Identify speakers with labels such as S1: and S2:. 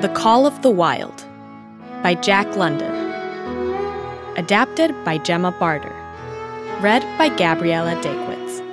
S1: The Call of the Wild by Jack London. Adapted by Gemma Barter. Read by Gabriella Dakewitz.